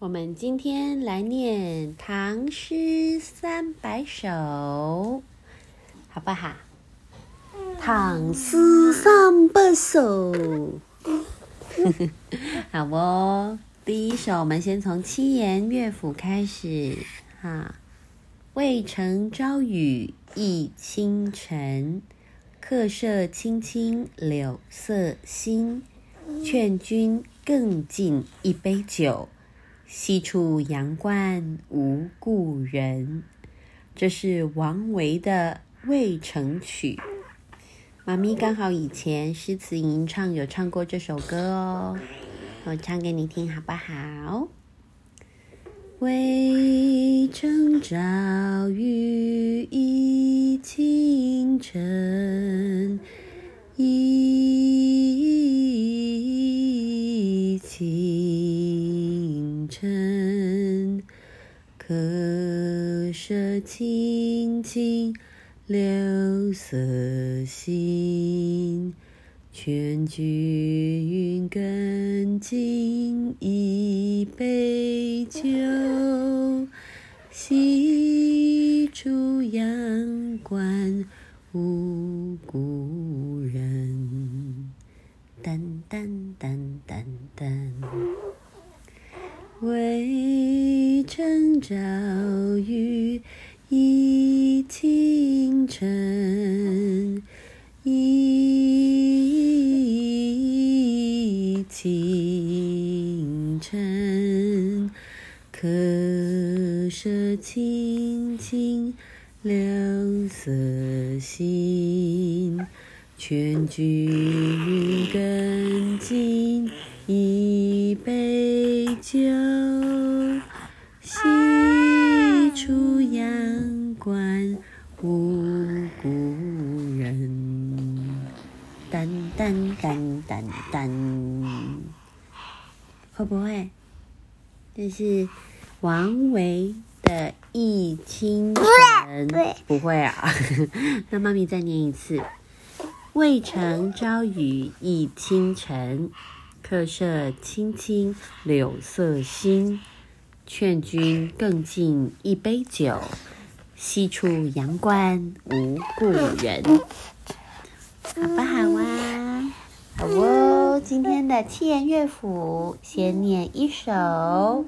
我们今天来念《唐诗三百首》，好不好？唐诗三百首，好哦。第一首，我们先从七言乐府开始。哈，渭城朝雨浥轻尘，客舍青青柳色新。劝君更尽一杯酒。西出阳关无故人，这是王维的《渭城曲》。妈咪刚好以前诗词吟唱有唱过这首歌哦，我唱给你听好不好？渭城朝雨浥轻尘，浥客舍青青柳色新。劝君更尽一杯酒，西出阳关无故人。噔噔噔噔噔。渭城朝雨浥轻尘，浥轻尘。客舍青青柳色新，劝君更尽一杯酒，西出阳关无故人。噔噔噔噔噔，会不会？这是王维的《浥轻尘》。不会啊，那妈咪再念一次：渭城朝雨浥轻尘。客舍青青柳色新，劝君更尽一杯酒，西出阳关无故人。好不好啊？好哦，今天的七言乐府先念一首。